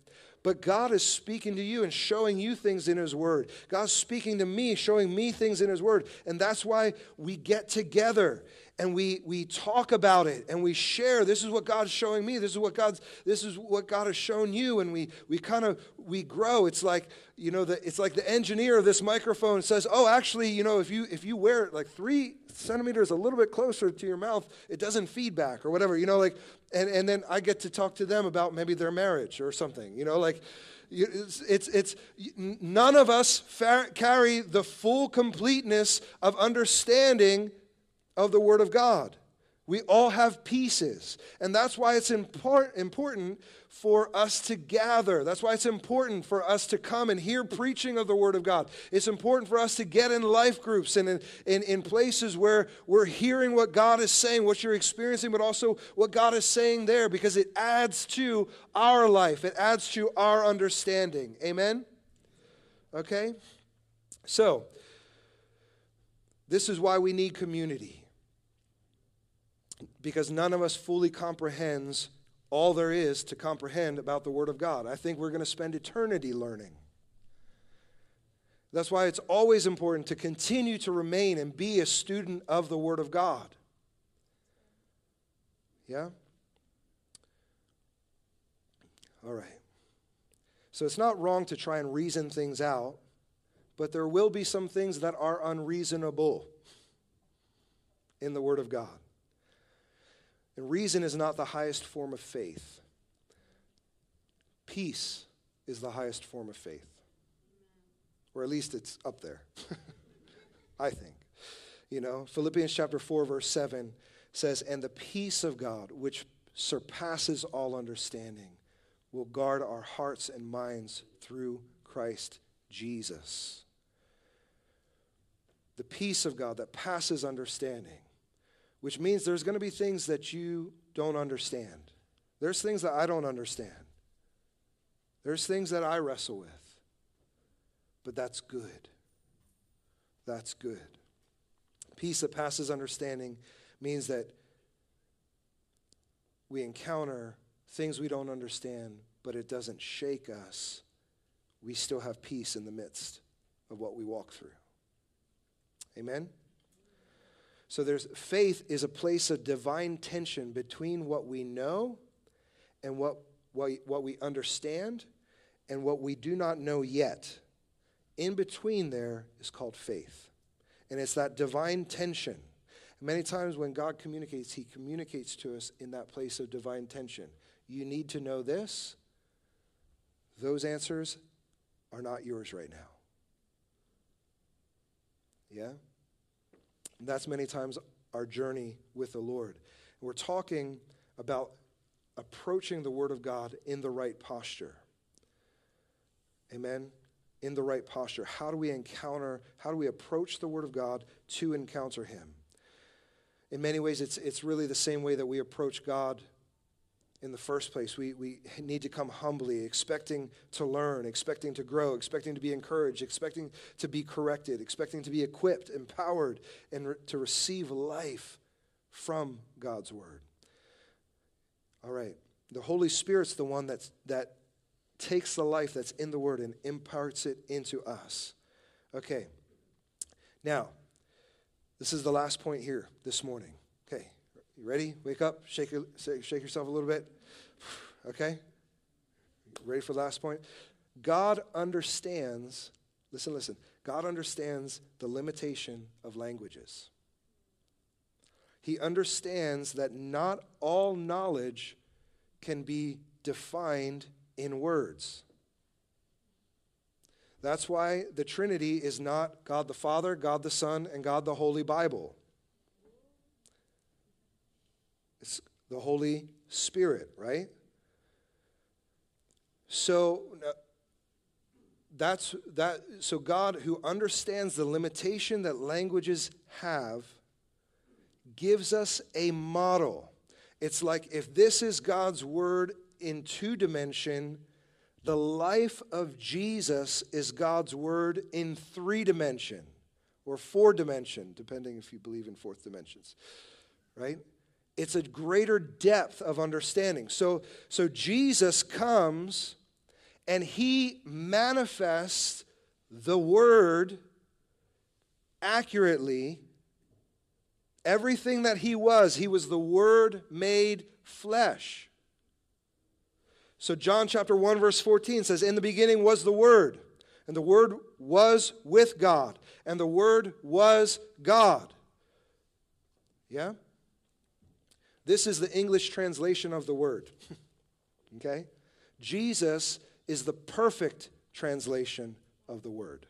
But God is speaking to you and showing you things in His Word. God's speaking to me, showing me things in His Word. And that's why we get together and we, we talk about it and we share this is what god's showing me this is what god's this is what god has shown you and we we kind of we grow. It's like you know the, it's like the engineer of this microphone says oh actually you know if you if you wear it like three centimeters a little bit closer to your mouth it doesn't feedback or whatever you know like and, and then i get to talk to them about maybe their marriage or something you know like it's, it's, it's, none of us fa- carry the full completeness of understanding of the Word of God. We all have pieces. And that's why it's import, important for us to gather. That's why it's important for us to come and hear preaching of the Word of God. It's important for us to get in life groups and in, in, in places where we're hearing what God is saying, what you're experiencing, but also what God is saying there because it adds to our life, it adds to our understanding. Amen? Okay? So, This is why we need community. Because none of us fully comprehends all there is to comprehend about the Word of God. I think we're going to spend eternity learning. That's why it's always important to continue to remain and be a student of the Word of God. Yeah? All right. So it's not wrong to try and reason things out, but there will be some things that are unreasonable in the Word of God. And reason is not the highest form of faith. Peace is the highest form of faith. Or at least it's up there, I think. You know, Philippians chapter 4, verse 7 says, And the peace of God, which surpasses all understanding, will guard our hearts and minds through Christ Jesus. The peace of God that passes understanding which means there's going to be things that you don't understand. There's things that I don't understand. There's things that I wrestle with. But that's good. That's good. Peace that passes understanding means that we encounter things we don't understand, but it doesn't shake us. We still have peace in the midst of what we walk through. Amen? So there's faith is a place of divine tension between what we know and what, what, what we understand and what we do not know yet. In between there is called faith. And it's that divine tension. Many times when God communicates, He communicates to us in that place of divine tension. You need to know this. Those answers are not yours right now. Yeah? And that's many times our journey with the Lord. we're talking about approaching the Word of God in the right posture. Amen? In the right posture. How do we encounter, how do we approach the Word of God to encounter Him? In many ways, it's, it's really the same way that we approach God in the first place. We, we need to come humbly, expecting to learn, expecting to grow, expecting to be encouraged, expecting to be corrected, expecting to be equipped, empowered, and re- to receive life from God's Word. All right. The Holy Spirit's the one that's, that takes the life that's in the Word and imparts it into us. Okay. Now, this is the last point here this morning. You ready? Wake up, shake, your, shake yourself a little bit. Okay? Ready for the last point? God understands, listen, listen. God understands the limitation of languages. He understands that not all knowledge can be defined in words. That's why the Trinity is not God the Father, God the Son, and God the Holy Bible. It's the Holy Spirit, right? So that's that so God who understands the limitation that languages have gives us a model. It's like if this is God's word in two dimension, the life of Jesus is God's word in three dimension or four dimension, depending if you believe in fourth dimensions. Right? It's a greater depth of understanding. So, so Jesus comes and he manifests the word accurately. Everything that he was, he was the word made flesh. So, John chapter 1, verse 14 says, In the beginning was the Word, and the Word was with God, and the Word was God. Yeah? This is the English translation of the word. okay? Jesus is the perfect translation of the word.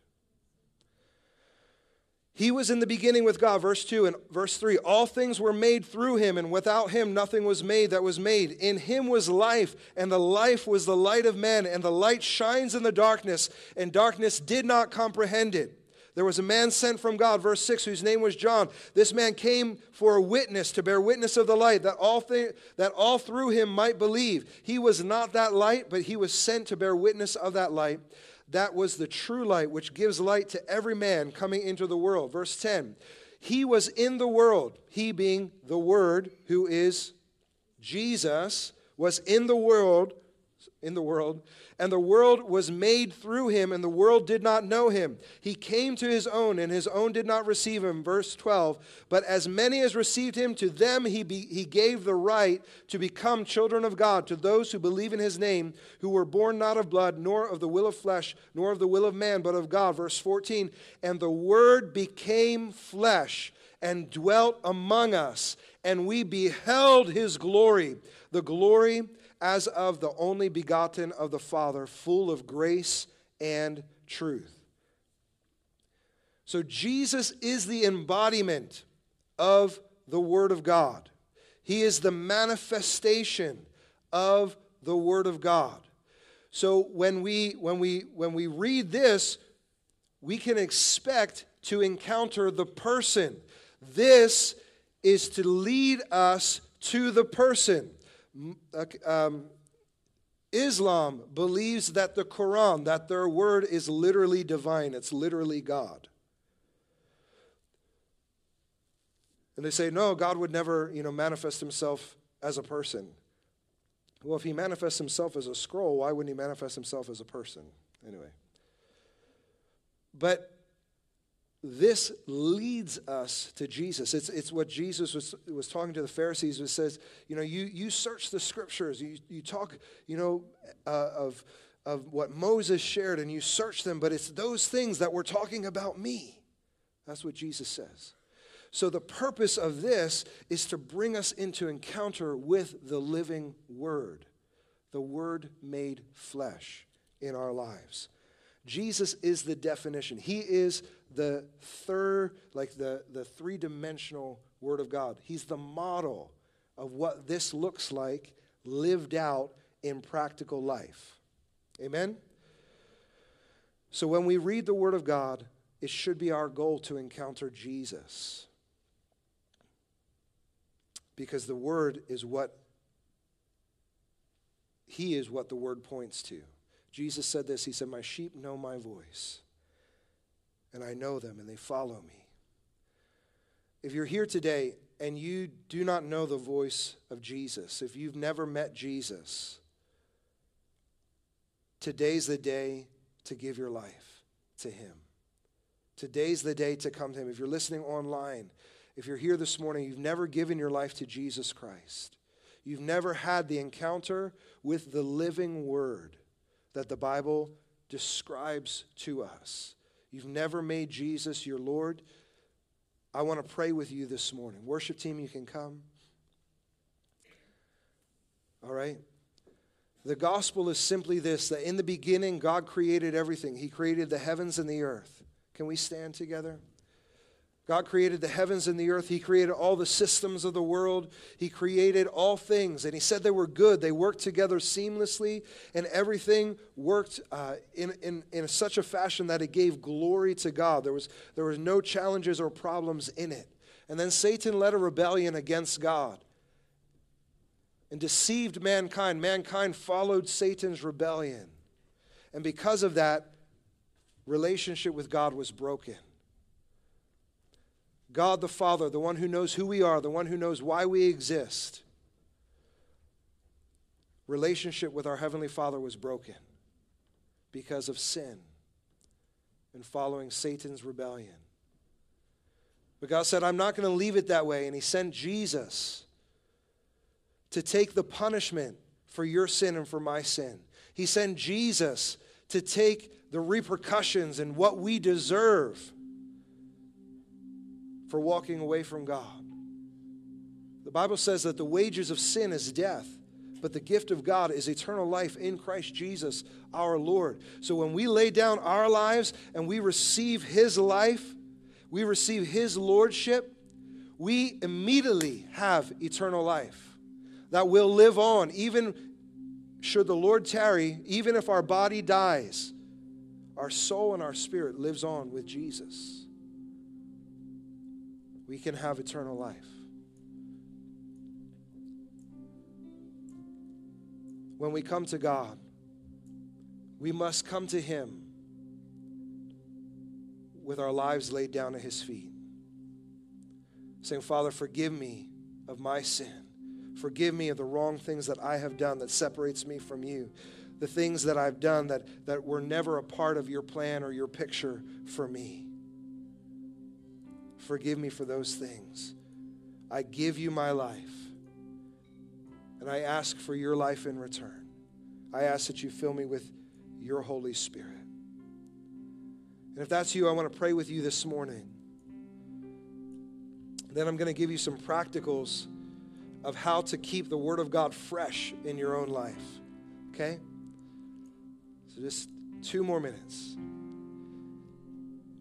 He was in the beginning with God, verse 2 and verse 3. All things were made through him, and without him nothing was made that was made. In him was life, and the life was the light of men, and the light shines in the darkness, and darkness did not comprehend it. There was a man sent from God, verse 6, whose name was John. This man came for a witness, to bear witness of the light, that all, th- that all through him might believe. He was not that light, but he was sent to bear witness of that light. That was the true light, which gives light to every man coming into the world. Verse 10 He was in the world, he being the Word, who is Jesus, was in the world, in the world, and the world was made through him, and the world did not know him. He came to his own, and his own did not receive him. Verse 12. But as many as received him, to them he, be, he gave the right to become children of God, to those who believe in his name, who were born not of blood, nor of the will of flesh, nor of the will of man, but of God. Verse 14. And the word became flesh and dwelt among us, and we beheld his glory, the glory as of the only begotten of the Father, full of grace and truth. So Jesus is the embodiment of the Word of God. He is the manifestation of the Word of God. So when we when we when we read this, we can expect to encounter the person. This is to lead us to the person. Um, Islam believes that the Quran, that their word is literally divine, it's literally God. And they say, no, God would never, you know, manifest himself as a person. Well, if he manifests himself as a scroll, why wouldn't he manifest himself as a person? Anyway. But this leads us to Jesus. It's, it's what Jesus was, was talking to the Pharisees, who says, you know, you, you search the scriptures, you, you talk, you know, uh, of, of what Moses shared, and you search them, but it's those things that we're talking about me. That's what Jesus says. So the purpose of this is to bring us into encounter with the living Word, the Word made flesh in our lives. Jesus is the definition. He is the third, like the, the three dimensional Word of God. He's the model of what this looks like lived out in practical life. Amen? So when we read the Word of God, it should be our goal to encounter Jesus. Because the Word is what, He is what the Word points to. Jesus said this He said, My sheep know my voice, and I know them, and they follow me. If you're here today and you do not know the voice of Jesus, if you've never met Jesus, today's the day to give your life to Him. Today's the day to come to Him. If you're listening online, if you're here this morning, you've never given your life to Jesus Christ, you've never had the encounter with the living Word that the Bible describes to us. You've never made Jesus your Lord. I want to pray with you this morning. Worship team, you can come. All right? The gospel is simply this that in the beginning, God created everything. He created the heavens and the earth. Can we stand together? God created the heavens and the earth. He created all the systems of the world. He created all things. And He said they were good. They worked together seamlessly, and everything worked uh, in, in, in such a fashion that it gave glory to God. There was, there was no challenges or problems in it. And then Satan led a rebellion against God and deceived mankind. Mankind followed Satan's rebellion. And because of that, relationship with God was broken. God the Father, the one who knows who we are, the one who knows why we exist, relationship with our Heavenly Father was broken because of sin and following Satan's rebellion. But God said, I'm not going to leave it that way. And He sent Jesus to take the punishment for your sin and for my sin. He sent Jesus to take the repercussions and what we deserve for walking away from God. The Bible says that the wages of sin is death, but the gift of God is eternal life in Christ Jesus our Lord. So when we lay down our lives and we receive His life, we receive His lordship, we immediately have eternal life that will live on, even should the Lord tarry, even if our body dies, our soul and our spirit lives on with Jesus we can have eternal life. When we come to God, we must come to Him with our lives laid down at His feet. saying, Father, forgive me of my sin. Forgive me of the wrong things that I have done that separates me from you. The things that I've done that, that were never a part of your plan or your picture for me. Forgive me for those things. I give you my life. And I ask for your life in return. I ask that you fill me with your Holy Spirit. And if that's you, I want to pray with you this morning. Then I'm going to give you some practicals of how to keep the Word of God fresh in your own life. Okay? So just two more minutes.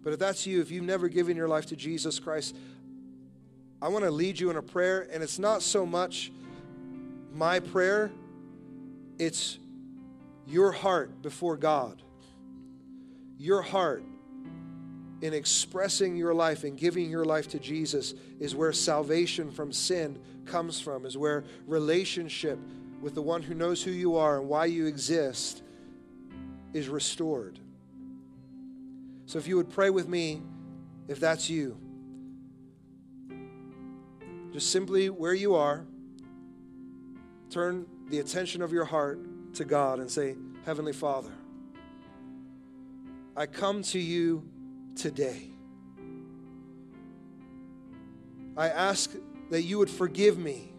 But if that's you, if you've never given your life to Jesus Christ, I want to lead you in a prayer, and it's not so much my prayer, it's your heart before God. Your heart in expressing your life and giving your life to Jesus is where salvation from sin comes from, is where relationship with the one who knows who you are and why you exist is restored. So if you would pray with me, if that's you, just simply where you are, turn the attention of your heart to God and say, Heavenly Father, I come to you today. I ask that you would forgive me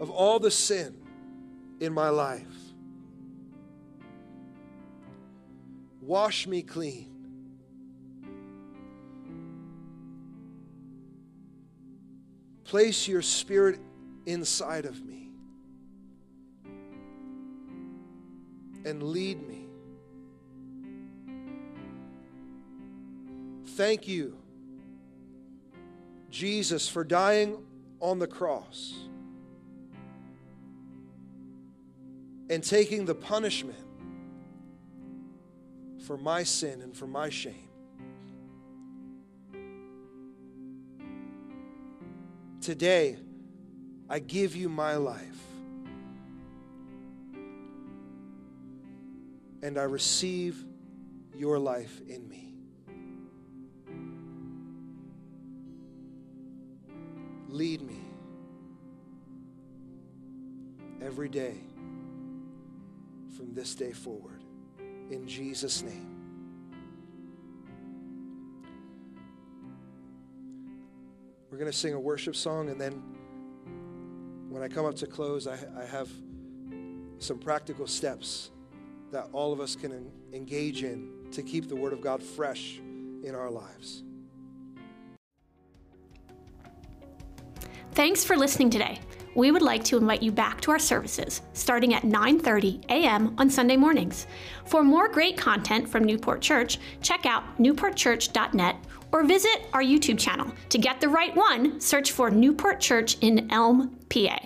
of all the sin in my life. Wash me clean. Place your spirit inside of me and lead me. Thank you, Jesus, for dying on the cross and taking the punishment for my sin and for my shame. Today, I give you my life. And I receive your life in me. Lead me every day from this day forward. In Jesus' name. We're going to sing a worship song, and then when I come up to close, I, I have some practical steps that all of us can en- engage in to keep the Word of God fresh in our lives. Thanks for listening today. We would like to invite you back to our services starting at 9:30 a.m. on Sunday mornings. For more great content from Newport Church, check out newportchurch.net or visit our YouTube channel. To get the right one, search for Newport Church in Elm, PA.